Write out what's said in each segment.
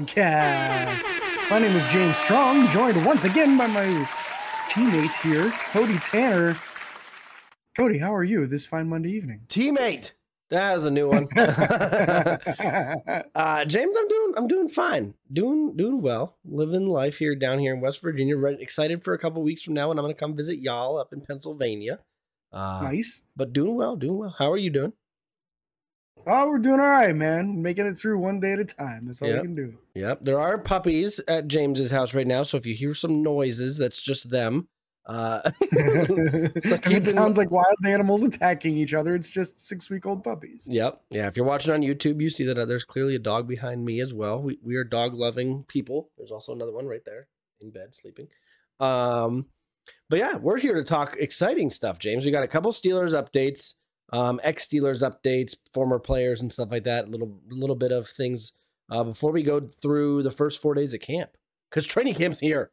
podcast. My name is James Strong, joined once again by my teammate here, Cody Tanner. Cody, how are you this fine Monday evening? Teammate. That was a new one. uh, James, I'm doing I'm doing fine. Doing doing well. Living life here down here in West Virginia. Excited for a couple weeks from now when I'm gonna come visit y'all up in Pennsylvania. Uh, nice. But doing well, doing well. How are you doing? Oh, we're doing all right, man. Making it through one day at a time. That's all Yep. we can do. Yep. There are puppies at James's house right now, so if you hear some noises, that's just them. Uh, it sounds like wild animals attacking each other, it's just six week old puppies. Yep. Yeah. If you're watching on YouTube, you see that uh, there's clearly a dog behind me as well. We, we are dog loving people. There's also another one right there in bed sleeping. Um, but yeah, we're here to talk exciting stuff, James. We got a couple Steelers updates, um, ex Steelers updates, former players and stuff like that. A little, little bit of things uh, before we go through the first four days of camp because training camp's here.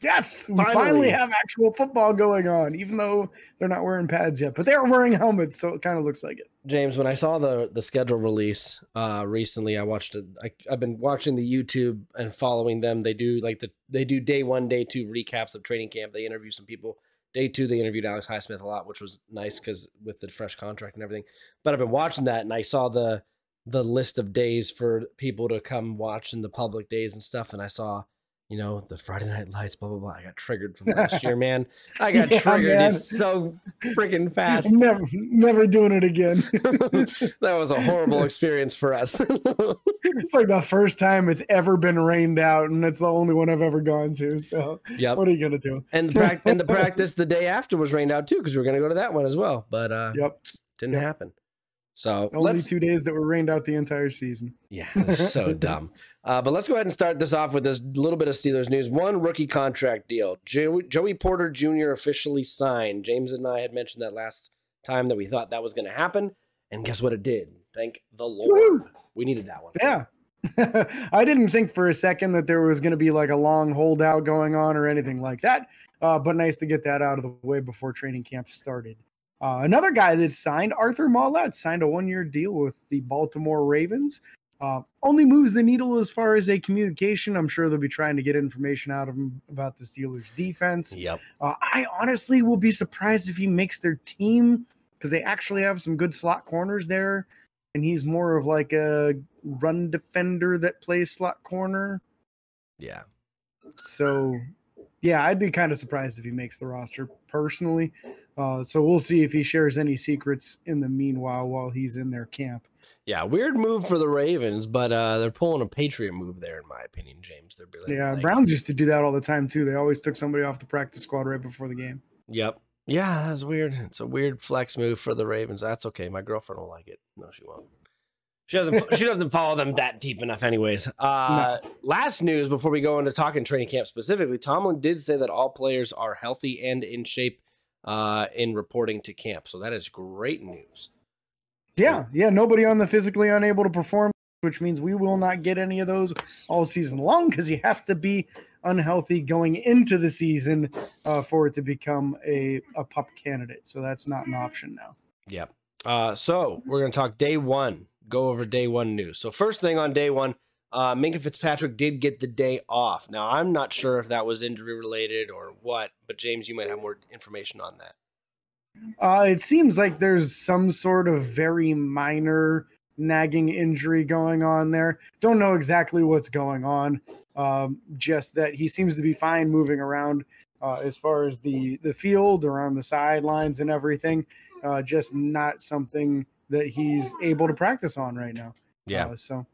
Yes, we Finally. finally have actual football going on, even though they're not wearing pads yet, but they're wearing helmets, so it kind of looks like it. James, when I saw the the schedule release uh recently, I watched it. I, I've been watching the YouTube and following them. They do like the they do day one, day two recaps of training camp. They interview some people. Day two, they interviewed Alex Highsmith a lot, which was nice because with the fresh contract and everything. But I've been watching that, and I saw the the list of days for people to come watch in the public days and stuff, and I saw. You know the Friday Night Lights, blah blah blah. I got triggered from last year, man. I got Yeah, triggered. man. It's so freaking fast. Never, never doing it again. that was a horrible experience for us. it's like the first time it's ever been rained out, and it's the only one I've ever gone to. So, yep. what are you gonna do? And the, and the practice the day after was rained out too because we were going to go to that one as well, but uh, Yep, didn't Yep. happen. So only two days that were rained out the entire season. yeah, that's so dumb. Uh, but let's go ahead and start this off with this little bit of Steelers news. One rookie contract deal. Joey, Joey Porter Jr. officially signed. James and I had mentioned that last time that we thought that was going to happen, and guess what? It did. Thank the Lord. Woo! We needed that one. Yeah. I didn't think for a second that there was going to be like a long holdout going on or anything like that. Uh, but nice to get that out of the way before training camp started. Uh, another guy that signed, Arthur Maulet, signed a one year deal with the Baltimore Ravens. Uh, only moves the needle as far as a communication. I'm sure they'll be trying to get information out of him about the Steelers' defense. Yep. Uh, I honestly will be surprised if he makes their team because they actually have some good slot corners there, and he's more of like a run defender that plays slot corner. Yeah. So, yeah, I'd be kind of surprised if he makes the roster personally. Uh, so we'll see if he shares any secrets in the meanwhile while he's in their camp. Yeah, weird move for the Ravens, but uh, they're pulling a Patriot move there, in my opinion, James. They're really Yeah, like- Browns used to do that all the time too. They always took somebody off the practice squad right before the game. Yep. Yeah, that's weird. It's a weird flex move for the Ravens. That's okay. My girlfriend will like it. No, she won't. She doesn't. she doesn't follow them that deep enough, anyways. Uh, Last news before we go into talking training camp specifically, Tomlin did say that all players are healthy and in shape uh, in reporting to camp. So that is great news. Yeah, yeah, nobody on the physically unable to perform, which means we will not get any of those all season long because you have to be unhealthy going into the season uh, for it to become a, a pup candidate. So that's not an option now. Yep. Uh, so we're going to talk day one, go over day one news. So, first thing on day one, uh, Minkah Fitzpatrick did get the day off. Now, I'm not sure if that was injury related or what, but James, you might have more information on that. Uh, it seems like there's some sort of very minor nagging injury going on there. Don't know exactly what's going on. Um, just that he seems to be fine moving around uh, as far as the the field, around the sidelines, and everything. Uh, just not something that he's able to practice on right now. Uh, so,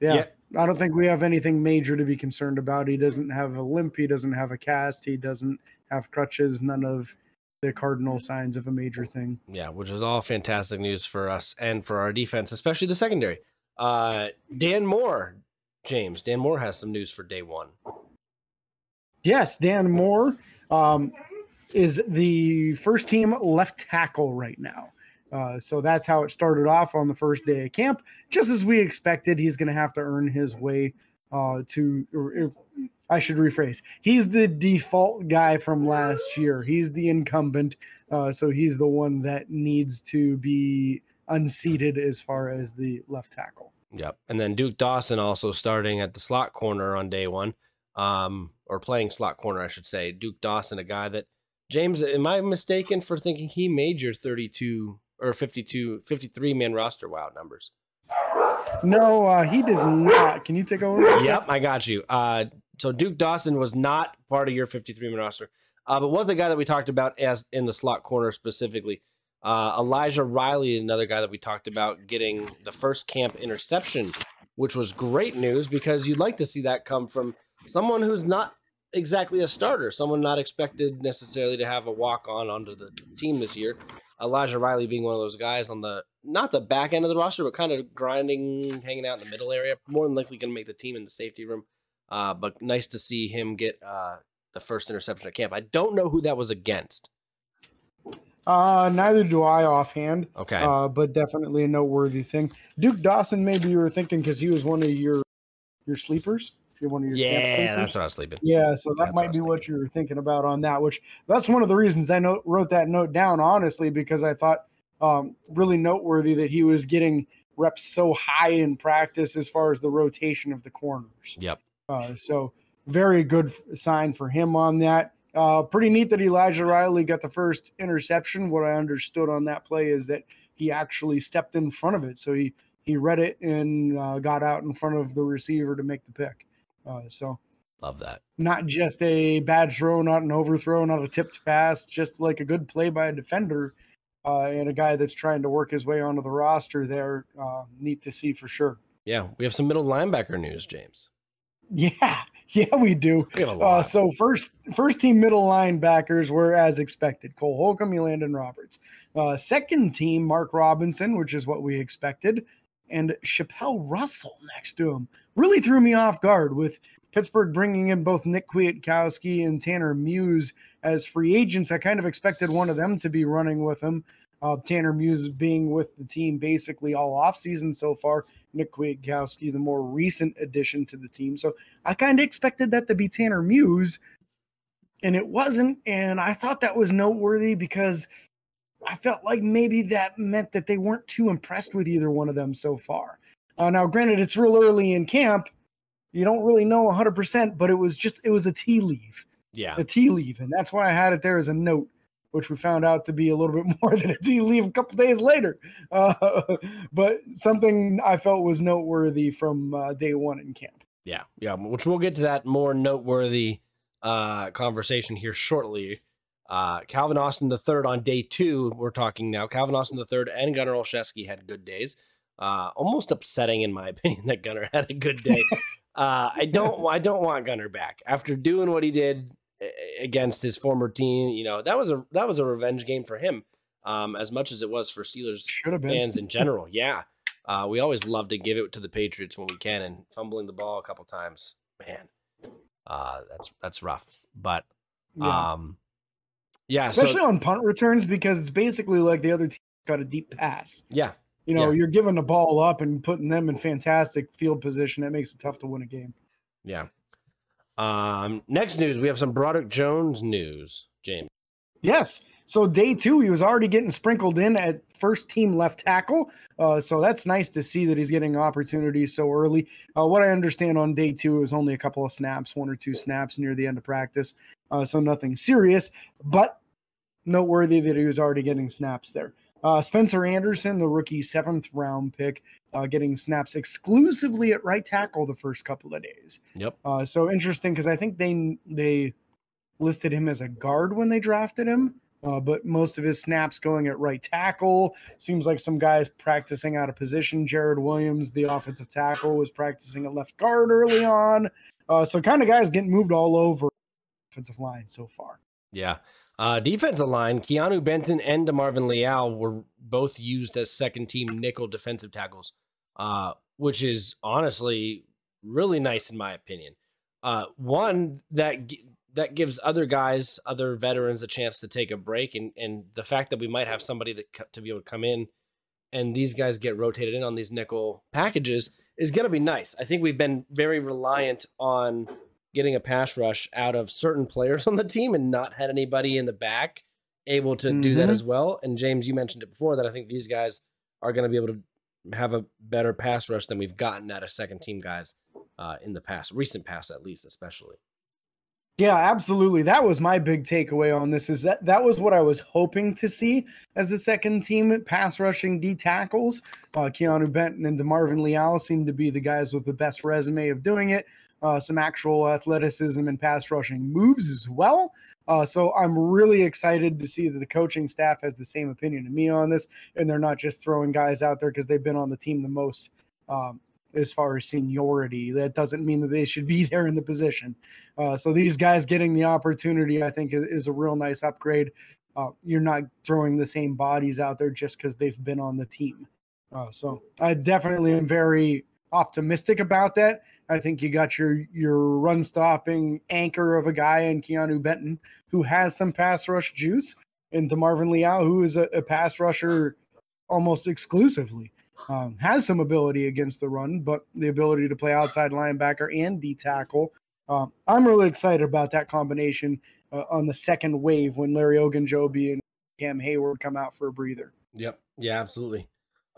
yeah, Yeah. I don't think we have anything major to be concerned about. He doesn't have a limp. He doesn't have a cast. He doesn't have crutches. None of the cardinal signs of a major thing. Yeah, which is all fantastic news for us and for our defense, especially the secondary. Uh, Dan Moore, James, Dan Moore has some news for day one. Yes, Dan Moore um, is the first team left tackle right now. Uh, so that's how it started off on the first day of camp. Just as we expected, he's going to have to earn his way uh, to. Or, I should rephrase. He's the default guy from last year. He's the incumbent, uh, so he's the one that needs to be unseated as far as the left tackle. Yep. And then Duke Dawson also starting at the slot corner on day one, um, or playing slot corner, I should say. Duke Dawson, a guy that James, am I mistaken for thinking he made your 32 or 52, 53 man roster wild numbers? No, uh, he did not. Can you take over? Yep, I got you. Uh, so Duke Dawson was not part of your 53 man roster, uh, but was the guy that we talked about as in the slot corner specifically. Uh, Elijah Riley, another guy that we talked about getting the first camp interception, which was great news because you'd like to see that come from someone who's not exactly a starter, someone not expected necessarily to have a walk on onto the team this year. Elijah Riley being one of those guys on the not the back end of the roster, but kind of grinding, hanging out in the middle area. More than likely going to make the team in the safety room. Uh, but nice to see him get uh, the first interception at camp. I don't know who that was against. Uh, neither do I offhand. Okay. Uh, but definitely a noteworthy thing. Duke Dawson, maybe you were thinking because he was one of your your sleepers. You're one of your yeah, that's what I was sleeping. Yeah, so that That's might be what you're thinking about on that. Which that's one of the reasons I know, wrote that note down. Honestly, because I thought um, really noteworthy that he was getting reps so high in practice as far as the rotation of the corners. Yep. Uh, so very good sign for him on that. Uh, pretty neat that Elijah Riley got the first interception. What I understood on that play is that he actually stepped in front of it, so he he read it and uh, got out in front of the receiver to make the pick. Uh, so Love that. not just a bad throw, not an overthrow, not a tipped pass, just like a good play by a defender uh, and a guy that's trying to work his way onto the roster there. Uh, neat to see for sure. Yeah, we have some middle linebacker news, James. Yeah, yeah, we do. We Uh, so first, first team middle linebackers were as expected: Cole Holcomb, Elandon Roberts. Uh, second team, Mark Robinson, which is what we expected, and Chapelle Russell next to him. Really threw me off guard with Pittsburgh bringing in both Nick Kwiatkoski and Tanner Muse as free agents. I kind of expected one of them to be running with him. Uh, Tanner Muse being with the team basically all offseason so far. Nick Kwiatkoski, the more recent addition to the team. So I kind of expected that to be Tanner Muse, and it wasn't. And I thought that was noteworthy because I felt like maybe that meant that they weren't too impressed with either one of them so far. Uh, now, granted, it's real early in camp. You don't really know 100%, but it was just, it was a tea leaf, yeah. a tea leaf. And that's why I had it there as a note, which we found out to be a little bit more than a tea leaf a couple days later. Uh, but something I felt was noteworthy from uh, day one in camp. Yeah, yeah, which we'll get to that more noteworthy uh, conversation here shortly. Uh, Calvin Austin the third on day two. We're talking now. Calvin Austin the third and Gunner Olszewski had good days. Uh, almost upsetting in my opinion that Gunner had a good day. uh, I don't. I don't want Gunner back after doing what he did against his former team. You know that was a that was a revenge game for him. Um, as much as it was for Steelers fans in general. Yeah. Uh, we always love to give it to the Patriots when we can, and fumbling the ball a couple times, man, uh, that's that's rough. But Yeah. um, yeah, especially so, on punt returns because it's basically like the other team got a deep pass. yeah, You know, Yeah. you're giving the ball up and putting them in fantastic field position. It makes it tough to win a game. yeah. Um, next news, we have some Broderick Jones news, James. Yes. So day two, he was already getting sprinkled in at first team left tackle. Uh, so that's nice to see that he's getting opportunities so early. Uh, what I understand on day two is only a couple of snaps, one or two snaps near the end of practice. Uh, so nothing serious, but noteworthy that he was already getting snaps there. Uh, Spencer Anderson, the rookie seventh round pick, uh, getting snaps exclusively at right tackle the first couple of days. Yep. Uh, so interesting because I think they they listed him as a guard when they drafted him, uh, but most of his snaps going at right tackle. Seems like some guys practicing out of position. Jared Williams, the offensive tackle, was practicing at left guard early on. Uh, so kind of guys getting moved all over offensive line so far. Yeah. Uh, defensive line, Keeanu Benton and DeMarvin Leal were both used as second team nickel defensive tackles, uh, which is honestly really nice in my opinion. Uh, one that that gives other guys, other veterans, a chance to take a break, and and the fact that we might have somebody that to be able to come in, and these guys get rotated in on these nickel packages is going to be nice. I think we've been very reliant on getting a pass rush out of certain players on the team and not had anybody in the back able to do that Mhm. as well. And James, you mentioned it before that I think these guys are going to be able to have a better pass rush than we've gotten out of second team guys uh, in the past, recent past at least, especially. Yeah, absolutely. That was my big takeaway on this is that that was what I was hoping to see as the second team pass rushing D tackles. Uh, Keeanu Benton and DeMarvin Leal seem to be the guys with the best resume of doing it. Uh, some actual athleticism and pass rushing moves as well. Uh, so I'm really excited to see that the coaching staff has the same opinion of me on this, and they're not just throwing guys out there because they've been on the team the most. Um, as far as seniority. That doesn't mean that they should be there in the position. Uh, so these guys getting the opportunity, I think, is, is a real nice upgrade. Uh, you're not throwing the same bodies out there just because they've been on the team. Uh, so I definitely am very optimistic about that. I think you got your your run stopping anchor of a guy in Keeanu Benton who has some pass rush juice, and Marvin Leal who is a, a pass rusher almost exclusively um, has some ability against the run, but the ability to play outside linebacker and D tackle. Um, I'm really excited about that combination uh, on the second wave when Larry Ogunjobi and Cam Heyward come out for a breather. Yep. Yeah, absolutely.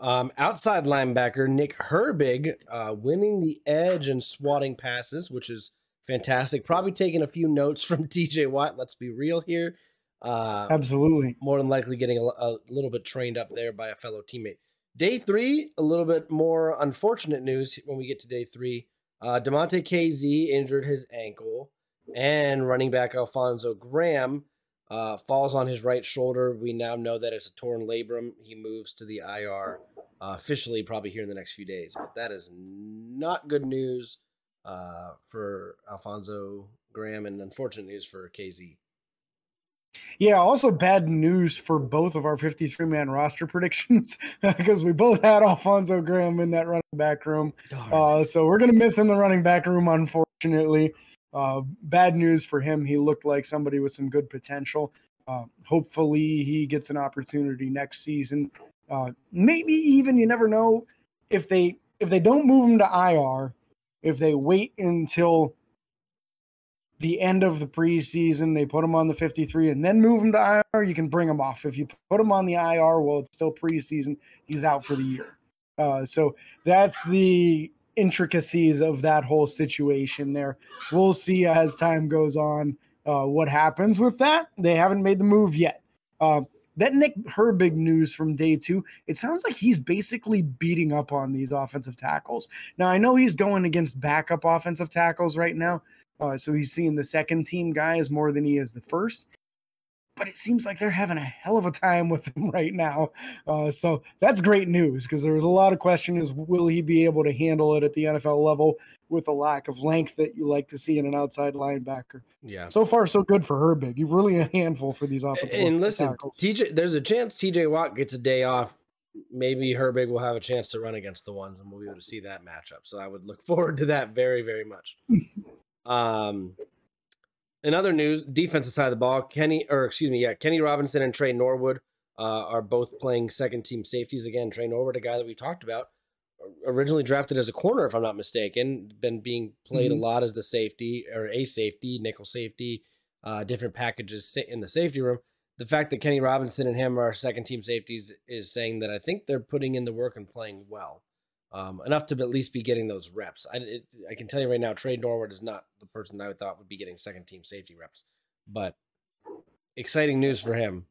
Um, outside linebacker Nick Herbig uh, winning the edge and swatting passes, which is fantastic. Probably taking a few notes from TJ Watt. Let's be real here. Uh, Absolutely. More than likely getting a, a, little bit trained up there by a fellow teammate. Day three, a little bit more unfortunate news when we get to day three. Uh, Damontae Kazee injured his ankle, and running back Alfonzo Graham uh, falls on his right shoulder. We now know that it's a torn labrum. He moves to the IR uh, officially, probably here in the next few days. But that is not good news uh, for Alfonzo Graham, and unfortunate news for Kazee. Yeah, also bad news for both of our 53 man roster predictions because we both had Alfonzo Graham in that running back room. Uh, so we're going to miss in the running back room, unfortunately. Uh, bad news for him. He looked like somebody with some good potential. Uh, hopefully, he gets an opportunity next season. Uh, maybe even you never know if they if they don't move him to IR, if they wait until the end of the preseason. They put him on the 53 and then move him to IR. You can bring him off. If you put him on the IR, well, it's still preseason. He's out for the year. Uh, so that's the intricacies of that whole situation there. We'll see as time goes on uh, what happens with that. They haven't made the move yet. Uh, that Nick Herbig news from day two, it sounds like he's basically beating up on these offensive tackles. Now, I know he's going against backup offensive tackles right now, uh, so he's seeing the second team guys more than he is the first. But it seems like they're having a hell of a time with him right now. Uh, so that's great news because there was a lot of question is will he be able to handle it at the NFL level with the lack of length that you like to see in an outside linebacker. Yeah. So far, so good for Herbig. He's really a handful for these offensive. And listen, tackles. TJ, there's a chance TJ Watt gets a day off maybe Herbig will have a chance to run against the ones and we'll be able to see that matchup. So I would look forward to that very, very much. Um, in other news, defensive side of the ball, Kenny, or excuse me, yeah, Kenny Robinson and Tre Norwood uh, are both playing second team safeties again. Tre Norwood, a guy that we talked about, originally drafted as a corner, if I'm not mistaken, been being played mm-hmm. a lot as the safety or a safety, nickel safety, uh, different packages sit in the safety room. The fact that Kenny Robinson and him are second team safeties is saying that I think they're putting in the work and playing well um, enough to at least be getting those reps. I, it, I can tell you right now, Tre Norwood is not the person I thought would be getting second team safety reps, but exciting news for him.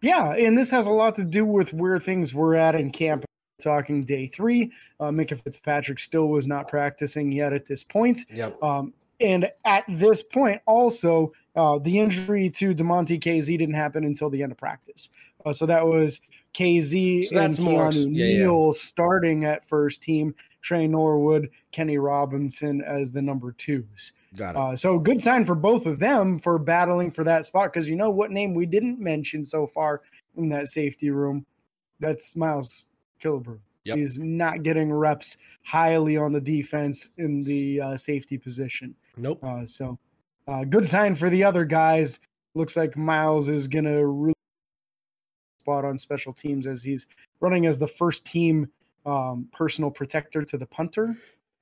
Yeah, and this has a lot to do with where things were at in camp. Talking day three, uh, Minkah Fitzpatrick still was not practicing yet at this point. Yep. Um, and at this point, also, uh, the injury to Damontae Kazee didn't happen until the end of practice. Uh, so that was Kazee so and Keanu yeah, Neal yeah. starting at first team, Tre Norwood, Kenny Robinson as the number twos. Got it. Uh, so good sign for both of them for battling for that spot because you know what name we didn't mention so far in that safety room? That's Miles Killebrew. Yep. He's not getting reps highly on the defense in the uh, safety position. Nope. Uh, so uh, good sign for the other guys. Looks like Miles is going to really spot on special teams as he's running as the first team um, personal protector to the punter.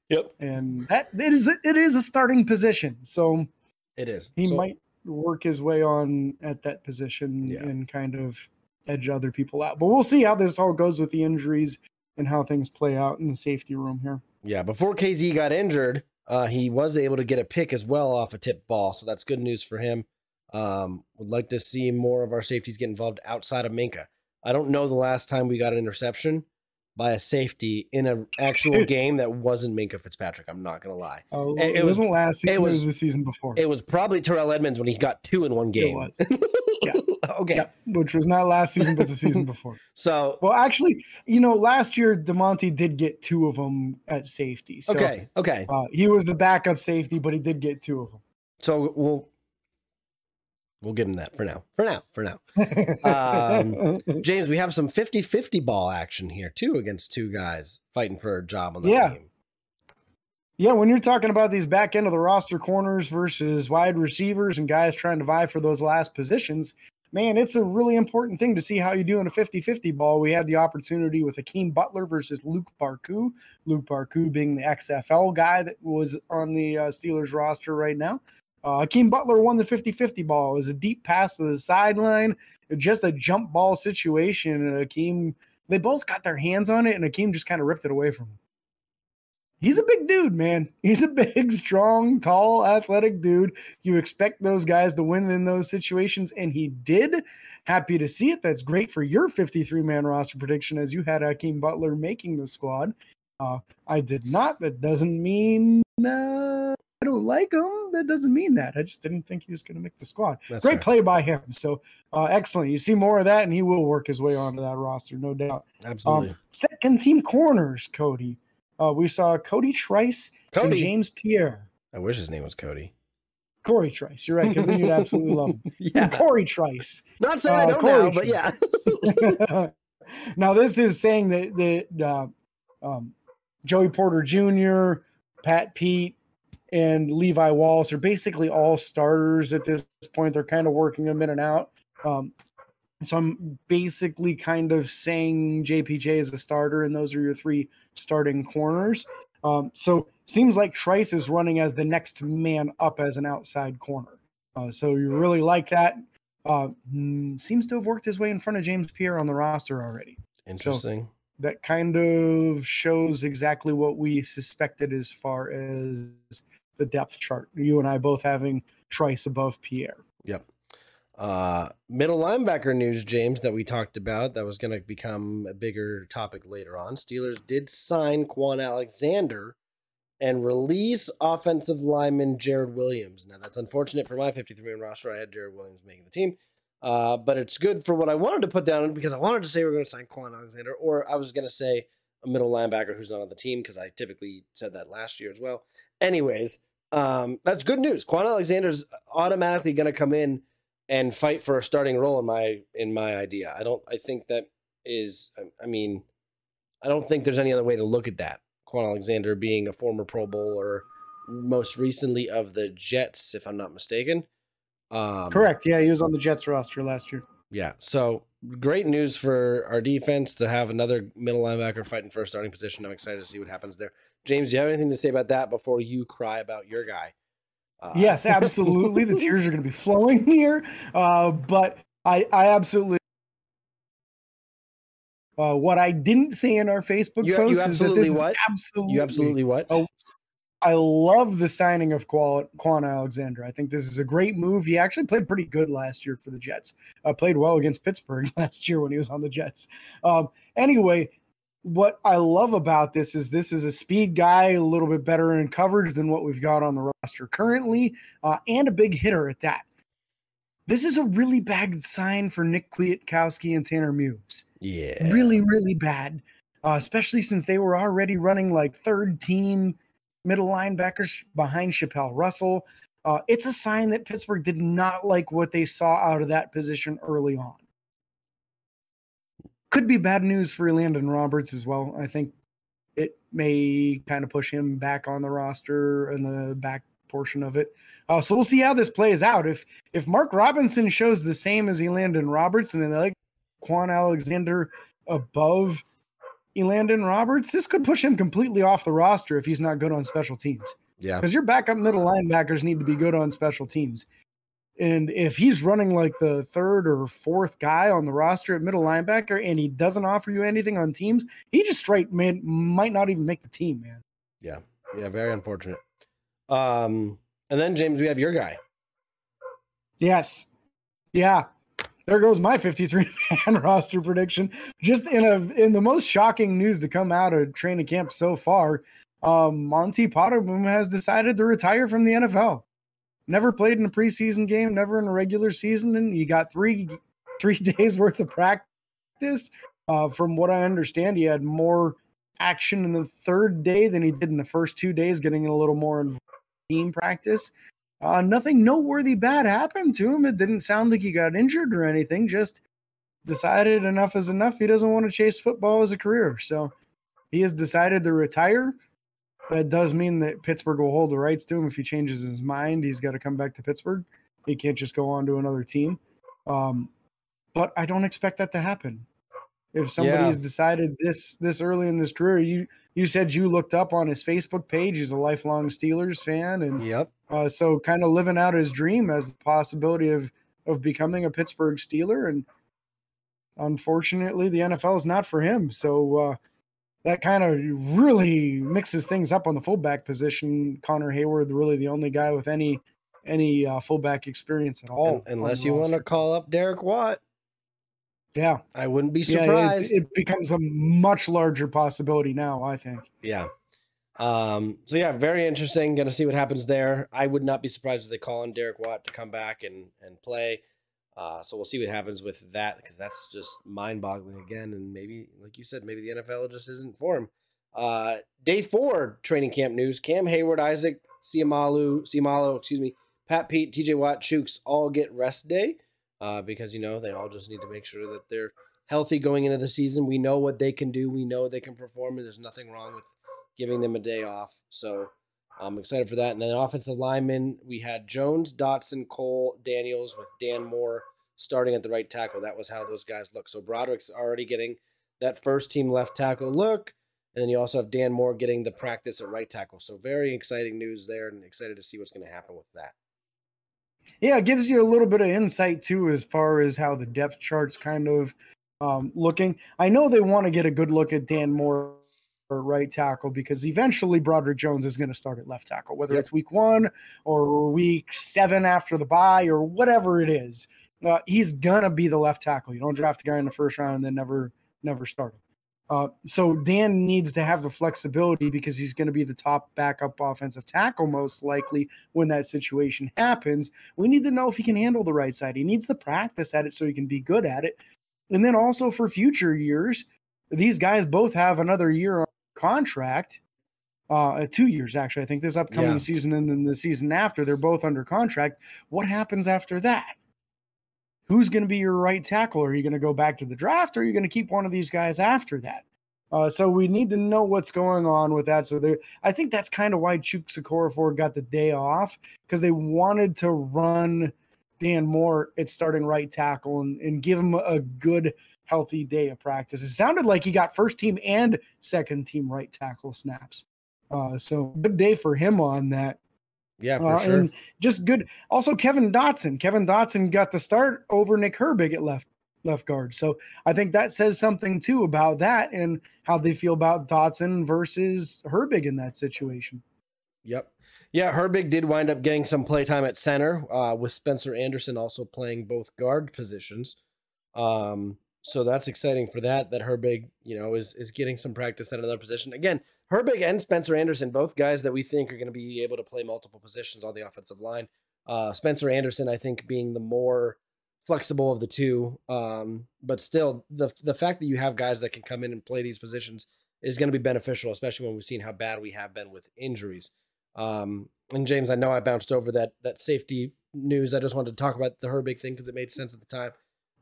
Yep. And that it is it is a starting position. So it is. He so, might work his way on at that position yeah. and kind of edge other people out. But we'll see how this all goes with the injuries and how things play out in the safety room here. Yeah, before Kazee got injured, uh, he was able to get a pick as well off a tip ball, so that's good news for him. Um, would like to see more of our safeties get involved outside of Minkah. I don't know the last time we got an interception by a safety in an actual game that wasn't Minkah Fitzpatrick. I'm not gonna lie. Oh, It- it, it was- wasn't last season. it It was, was- the season before. It was probably Terrell Edmunds when he got two in one game. was. Yeah. okay. Yeah, which was not last season, but the season before. So Well, actually, you know, last year Damontae did get two of them at safety. So, okay, okay. Uh, he was the backup safety, but he did get two of them. So we'll we'll give him that for now. For now. For now. them. James, we have some 50-50 ball action here too against two guys fighting for a job on the Yeah. team. yeah, when you're talking about these back end of the roster corners versus wide receivers and guys trying to vie for those last positions, man, it's a really important thing to see how you do in a 50 50 ball. We had the opportunity with Hakeem Butler versus Luke Barku. Luke Barku being the XFL guy that was on the uh, Steelers roster right now. Uh, Hakeem Butler won the 50 50 ball. It was a deep pass to the sideline, just a jump ball situation. And Hakeem, they both got their hands on it, and Hakeem just kind of ripped it away from him. He's a big dude, man. He's a big, strong, tall, athletic dude. You expect those guys to win in those situations, and he did. Happy to see it. That's great for your 53 man roster prediction as you had Hakeem Butler making the squad. Uh, I did not. That doesn't mean uh, I don't like him. That doesn't mean that. I just didn't think he was going to make the squad. That's Great play by him. So uh, excellent. You see more of that, and he will work his way onto that roster, no doubt. Absolutely. Um, second team corners, Cody. Uh, we saw Cody Trice and Cody. James Pierre. I wish his name was Cody. Corey Trice. You're right, because then you'd absolutely love him. Yeah. Corey Trice. Not saying I Uh, don't Corey know, but yeah. now this is saying that that uh, um, Joey Porter Jr., Pat Pete, and Levi Wallace are basically all starters at this point. They're kind of working them in and out. Um, so I'm basically kind of saying JPJ is a starter, and those are your three starting corners. Um, so seems like Trice is running as the next man up as an outside corner. Uh, so you really like that. Uh, mm, seems to have worked his way in front of James Pierre on the roster already. Interesting. That kind of shows exactly what we suspected as far as the depth chart. You and I both having Trice above Pierre. Yep. Uh, middle linebacker news, James, that we talked about that was going to become a bigger topic later on. Steelers did sign Kwon Alexander and release offensive lineman Jared Williams. Now, that's unfortunate for my 53 man roster. I had Jared Williams making the team. Uh, but it's good for what I wanted to put down because I wanted to say we are going to sign Kwon Alexander, or I was going to say a middle linebacker who's not on the team because I typically said that last year as well. Anyways, um, that's good news. Kwon Alexander's automatically going to come in and fight for a starting role in my in my idea. I don't. I think that is. I- I mean, I don't think there's any other way to look at that. Kwon Alexander being a former Pro Bowler, most recently of the Jets, if I'm not mistaken. Um, Correct. Yeah, he was on the Jets roster last year. Yeah. So great news for our defense to have another middle linebacker fighting for a starting position. I'm excited to see what happens there. James, do you have anything to say about that before you cry about your guy? Uh, Yes, absolutely. the tears are going to be flowing here. Uh, but I, I absolutely. Uh, what I didn't say in our Facebook You- you post is that this is what? absolutely. You absolutely what? Oh, I love the signing of Kwon, Alexander. I think this is a great move. He actually played pretty good last year for the Jets. Uh, played well against Pittsburgh last year when he was on the Jets. Um, anyway, what I love about this is this is a speed guy, a little bit better in coverage than what we've got on the roster currently, uh, and a big hitter at that. This is a really bad sign for Nick Kwiatkoski and Tanner Muse Yeah. really, really bad, uh, especially since they were already running like third team middle linebackers behind Chapelle Russell. Uh, it's a sign that Pittsburgh did not like what they saw out of that position early on. Could be bad news for Landon Roberts as well. I think it may kind of push him back on the roster in the back portion of it. Uh, so we'll see how this plays out. If if Mark Robinson shows the same as Elandon Roberts, and then they like Kwon Alexander above Elandon Roberts, this could push him completely off the roster if he's not good on special teams. Yeah. Because your backup middle linebackers need to be good on special teams. And if he's running like the third or fourth guy on the roster at middle linebacker and he doesn't offer you anything on teams, he just straight man might not even make the team, man. Yeah. Yeah, very unfortunate. Um, and then James, we have your guy. Yes. Yeah. There goes my 53 man roster prediction. Just in a in the most shocking news to come out of training camp so far, um, Monte Pottebaum has decided to retire from the NFL. Never played in a preseason game, never in a regular season, and you got three three days worth of practice. Uh, from what I understand, he had more action in the third day than he did in the first two days, getting a little more in team practice. Uh, nothing noteworthy bad happened to him. It didn't sound like he got injured or anything. Just decided enough is enough. He doesn't want to chase football as a career. So he has decided to retire. That does mean that Pittsburgh will hold the rights to him if he changes his mind. He's got to come back to Pittsburgh. He can't just go on to another team. Um, but I don't expect that to happen. If somebody Yeah. has decided this this early in this career, you you said you looked up on his Facebook page. He's a lifelong Steelers fan, and Yep. Uh, so kind of living out his dream as the possibility of of becoming a Pittsburgh Steeler. And unfortunately, the NFL is not for him. So uh, that kind of really mixes things up on the fullback position. Connor Heyward, really the only guy with any any uh, fullback experience at all. Un- unless you want to call up Derek Watt, yeah, I wouldn't be yeah, it- surprised. it, becomes a much larger possibility now. I think. Yeah. Um, so yeah, very interesting. Gonna see what happens there. I would not be surprised if they call on Derek Watt to come back and and play. Uh, so we'll see what happens with that because that's just mind-boggling again. And maybe, like you said, maybe the NFL just isn't for him. Uh, day four training camp news: Cam Heyward, Isaac Siamalu, Seumalo, excuse me, Pat Pete, T.J. Watt, Chuks all get rest day uh, because you know they all just need to make sure that they're healthy going into the season. We know what they can do. We know they can perform, and there's nothing wrong with giving them a day off. So I'm excited for that. And then offensive linemen, we had Jones, Dotson, Cole, Daniels with Dan Moore starting at the right tackle. That was how those guys look. So Broderick's already getting that first team left tackle look. And then you also have Dan Moore getting the practice at right tackle. So very exciting news there and excited to see what's going to happen with that. Yeah, it gives you a little bit of insight too, as far as how the depth charts kind of um, looking. I know they want to get a good look at Dan Moore right tackle because eventually Broderick Jones is going to start at left tackle, whether Yep. it's week one or week seven after the bye or whatever it is. Uh, he's gonna be the left tackle. You don't draft a guy in the first round and then never never start him. Uh, so Dan needs to have the flexibility because he's going to be the top backup offensive tackle most likely when that situation happens. We need to know if he can handle the right side. He needs to practice at it so he can be good at it. And then also for future years, these guys both have another year on contract. Uh, two years actually. I think this upcoming Yeah. season and then the season after, they're both under contract. What happens after that? Who's going to be your right tackle? Are you going to go back to the draft, or are you going to keep one of these guys after that? Uh, so we need to know what's going on with that. So there, I think that's kind of why Chuk Okorafor got the day off because they wanted to run Dan Moore at starting right tackle and, and give him a good, healthy day of practice. It sounded like he got first team and second team right tackle snaps. Uh, so good day for him on that. Yeah, for Uh, sure. And just good. Also, Kevin Dotson. Kevin Dotson got the start over Nick Herbig at left left guard. So I think that says something too about that and how they feel about Dotson versus Herbig in that situation. Yep. Yeah, Herbig did wind up getting some playtime at center, uh, with Spencer Anderson also playing both guard positions. Um, so that's exciting for that. That Herbig, you know, is is getting some practice at another position. Again, Herbig and Spencer Anderson, both guys that we think are going to be able to play multiple positions on the offensive line. Uh, Spencer Anderson, I think, being the more flexible of the two. Um, but still, the the fact that you have guys that can come in and play these positions is going to be beneficial, especially when we've seen how bad we have been with injuries. Um, and James, I know I bounced over that that safety news. I just wanted to talk about the Herbig thing because it made sense at the time.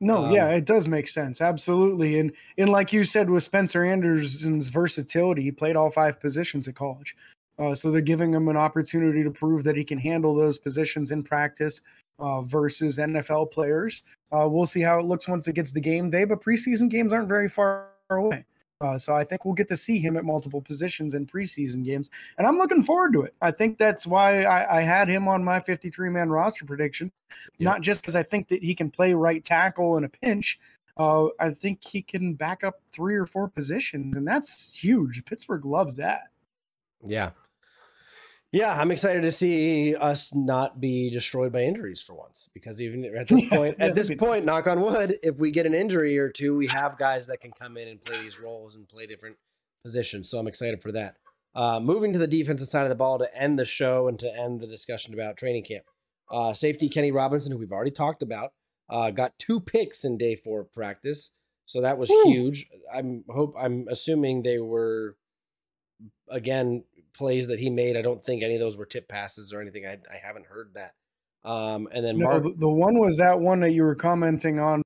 No, Um, yeah, it does make sense. Absolutely. And and like you said with Spencer Anderson's versatility, he played all five positions at college. Uh, so they're giving him an opportunity to prove that he can handle those positions in practice uh, versus NFL players. Uh, we'll see how it looks once it gets the game day, but preseason games aren't very far away. Uh, so I think we'll get to see him at multiple positions in preseason games, and I'm looking forward to it. I think that's why I, I had him on my 53 man roster prediction, yeah. not just because I think that he can play right tackle in a pinch. Uh, I think he can back up three or four positions, and that's huge. Pittsburgh loves that. Yeah, yeah, I'm excited to see us not be destroyed by injuries for once. Because even at this point, at this point, knock on wood, if we get an injury or two, we have guys that can come in and play these roles and play different positions. So I'm excited for that. Uh, moving to the defensive side of the ball to end the show and to end the discussion about training camp. Uh, safety Kenny Robinson, who we've already talked about, uh, got two picks in day four of practice, so that was huge. I'm hope I'm assuming they were again plays that he made. I don't think any of those were tip passes or anything. I, I haven't heard that. Um, and then no, Mark- the, the, one was that one that you were commenting on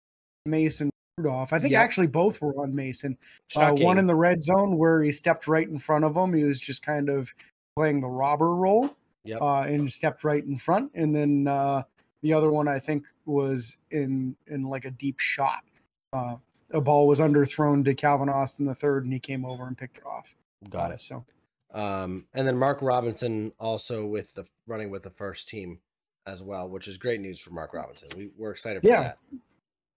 Mason Rudolph. I think actually both were on Mason. Uh, one in the red zone where he stepped right in front of him. He was just kind of playing the robber role. Yep. Uh, and stepped right in front. And then uh, the other one I think was in in like a deep shot. Uh, a ball was underthrown to Calvin Austin the third, and he came over and picked it off. Got it. So um, and then Mark Robinson also with the running with the first team as well, which is great news for Mark Robinson. We, we're excited for yeah, that.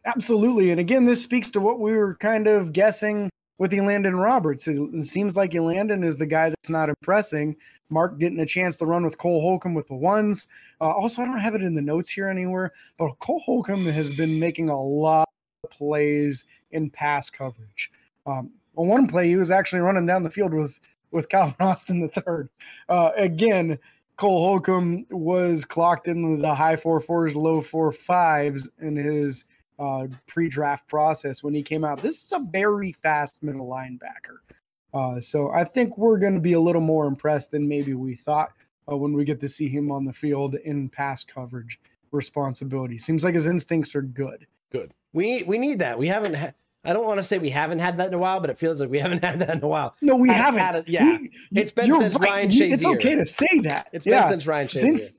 Absolutely. And again, this speaks to what we were kind of guessing with Elandon Roberts. It, it seems like Elandon is the guy that's not impressing. Mark getting a chance to run with Cole Holcomb with the ones. Uh, also, I don't have it in the notes here anywhere, but Cole Holcomb has been making a lot of plays in pass coverage. Um, on one play, he was actually running down the field with with Calvin Austin the third. Uh, again, Cole Holcomb was clocked in the high four fours, low four fives in his uh, pre-draft process when he came out. This is a very fast middle linebacker. Uh, so I think we're going to be a little more impressed than maybe we thought uh, when we get to see him on the field in pass coverage responsibility. Seems like his instincts are good. Good. We we need that. We haven't had I don't want to say we haven't had that in a while, but it feels like we haven't had that in a while. No, we haven't. Had it, yeah, we, it's been since right. Ryan Shazier. It's okay to say that. It's yeah. been since Ryan Shazier. Since,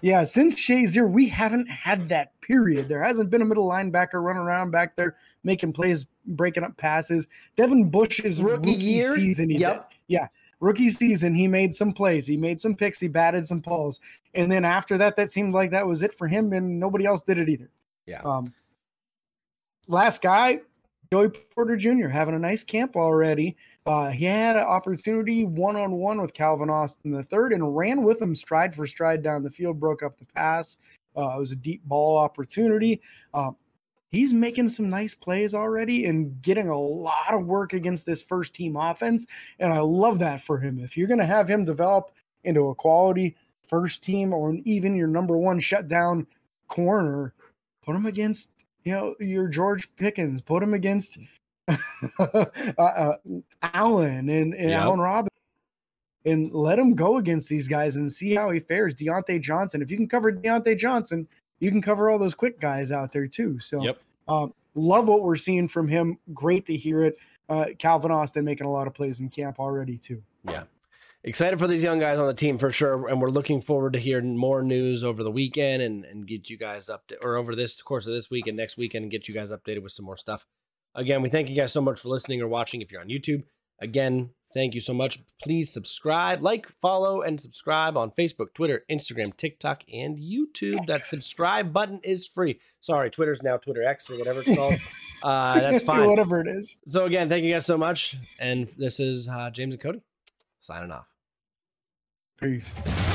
yeah, since Shazier, we haven't had that period. There hasn't been a middle linebacker running around back there making plays, breaking up passes. Devin Bush's rookie, rookie year, season, yep. Did. yeah, rookie season, he made some plays, he made some picks, he batted some balls, and then after that, that seemed like that was it for him, and nobody else did it either. Yeah. Um, last guy, Joey Porter Jr. having a nice camp already. Uh, he had an opportunity one on one with Calvin Austin the third and ran with him stride for stride down the field, broke up the pass. Uh, it was a deep ball opportunity. Uh, he's making some nice plays already and getting a lot of work against this first team offense. And I love that for him. If you're going to have him develop into a quality first team or even your number one shutdown corner, put him against you know, your George Pickens, put him against uh, uh, Allen and, and yep. Allen Robinson and let him go against these guys and see how he fares. Diontae Johnson, if you can cover Diontae Johnson, you can cover all those quick guys out there too. So, yep. um, love what we're seeing from him. Great to hear it. Uh, Calvin Austin making a lot of plays in camp already too. Yeah excited for these young guys on the team for sure, and we're looking forward to hearing more news over the weekend and and get you guys up to, or over this course of this week and next weekend and get you guys updated with some more stuff. Again, we thank you guys so much for listening or watching. If you're on YouTube, again, thank you so much. Please subscribe, like, follow, and subscribe on Facebook, Twitter, Instagram, TikTok, and YouTube. That subscribe button is free. Sorry, Twitter's now Twitter X or whatever it's called. Uh, that's fine. whatever it is. So again, thank you guys so much. And this is uh, James and Cody signing off. Peace.